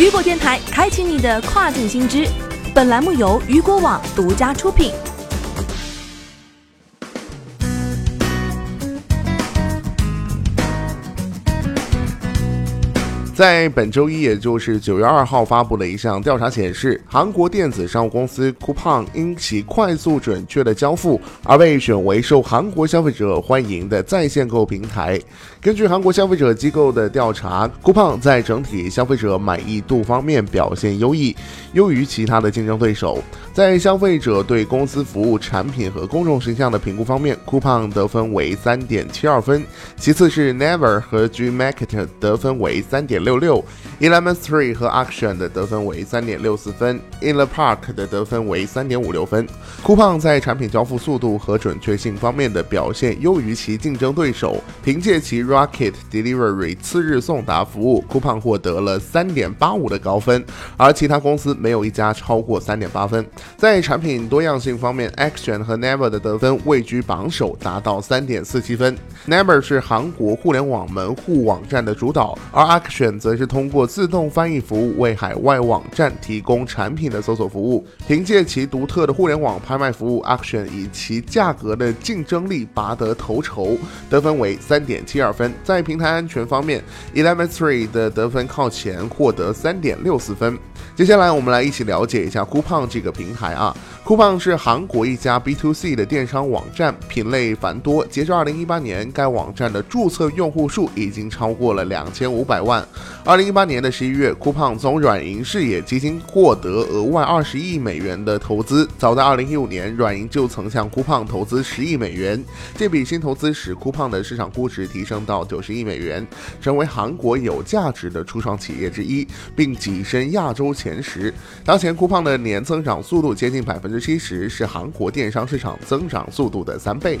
雨果电台开启你的跨境新知。本栏目由雨果网独家出品。在本周一，也就是九月二号发布的一项调查显示，韩国电子商务公司 Coupang 因其快速准确的交付而被选为受韩国消费者欢迎的在线购物平台。根据韩国消费者机构的调查，Coupang 在整体消费者满意度方面表现优异，优于其他的竞争对手。在消费者对公司服务、产品和公众形象的评估方面，Coupang 得分为三点七二分，其次是 Never 和 Gmarket 得分为三点六。六六，Eleven Three 和 Action 的得分为三点六四分，In the Park 的得分为三点五六分。酷胖在产品交付速度和准确性方面的表现优于其竞争对手，凭借其 Rocket Delivery 次日送达服务，酷胖获得了三点八五的高分，而其他公司没有一家超过三点八分。在产品多样性方面，Action 和 Never 的得分位居榜首，达到三点四七分。Never 是韩国互联网门户网站的主导，而 Action 则是通过自动翻译服务为海外网站提供产品的搜索服务。凭借其独特的互联网拍卖服务，Action 以其价格的竞争力拔得头筹，得分为三点七二分。在平台安全方面，Eleven Three 的得分靠前，获得三点六四分。接下来，我们来一起了解一下酷胖这个平台啊。酷胖是韩国一家 B to C 的电商网站，品类繁多。截至二零一八年，该网站的注册用户数已经超过了两千五百万。二零一八年的十一月，酷胖从软银视野基金获得额外二十亿美元的投资。早在二零一五年，软银就曾向酷胖投资十亿美元。这笔新投资使酷胖的市场估值提升到九十亿美元，成为韩国有价值的初创企业之一，并跻身亚洲前十。当前，酷胖的年增长速度接近百分之。七十是韩国电商市场增长速度的三倍。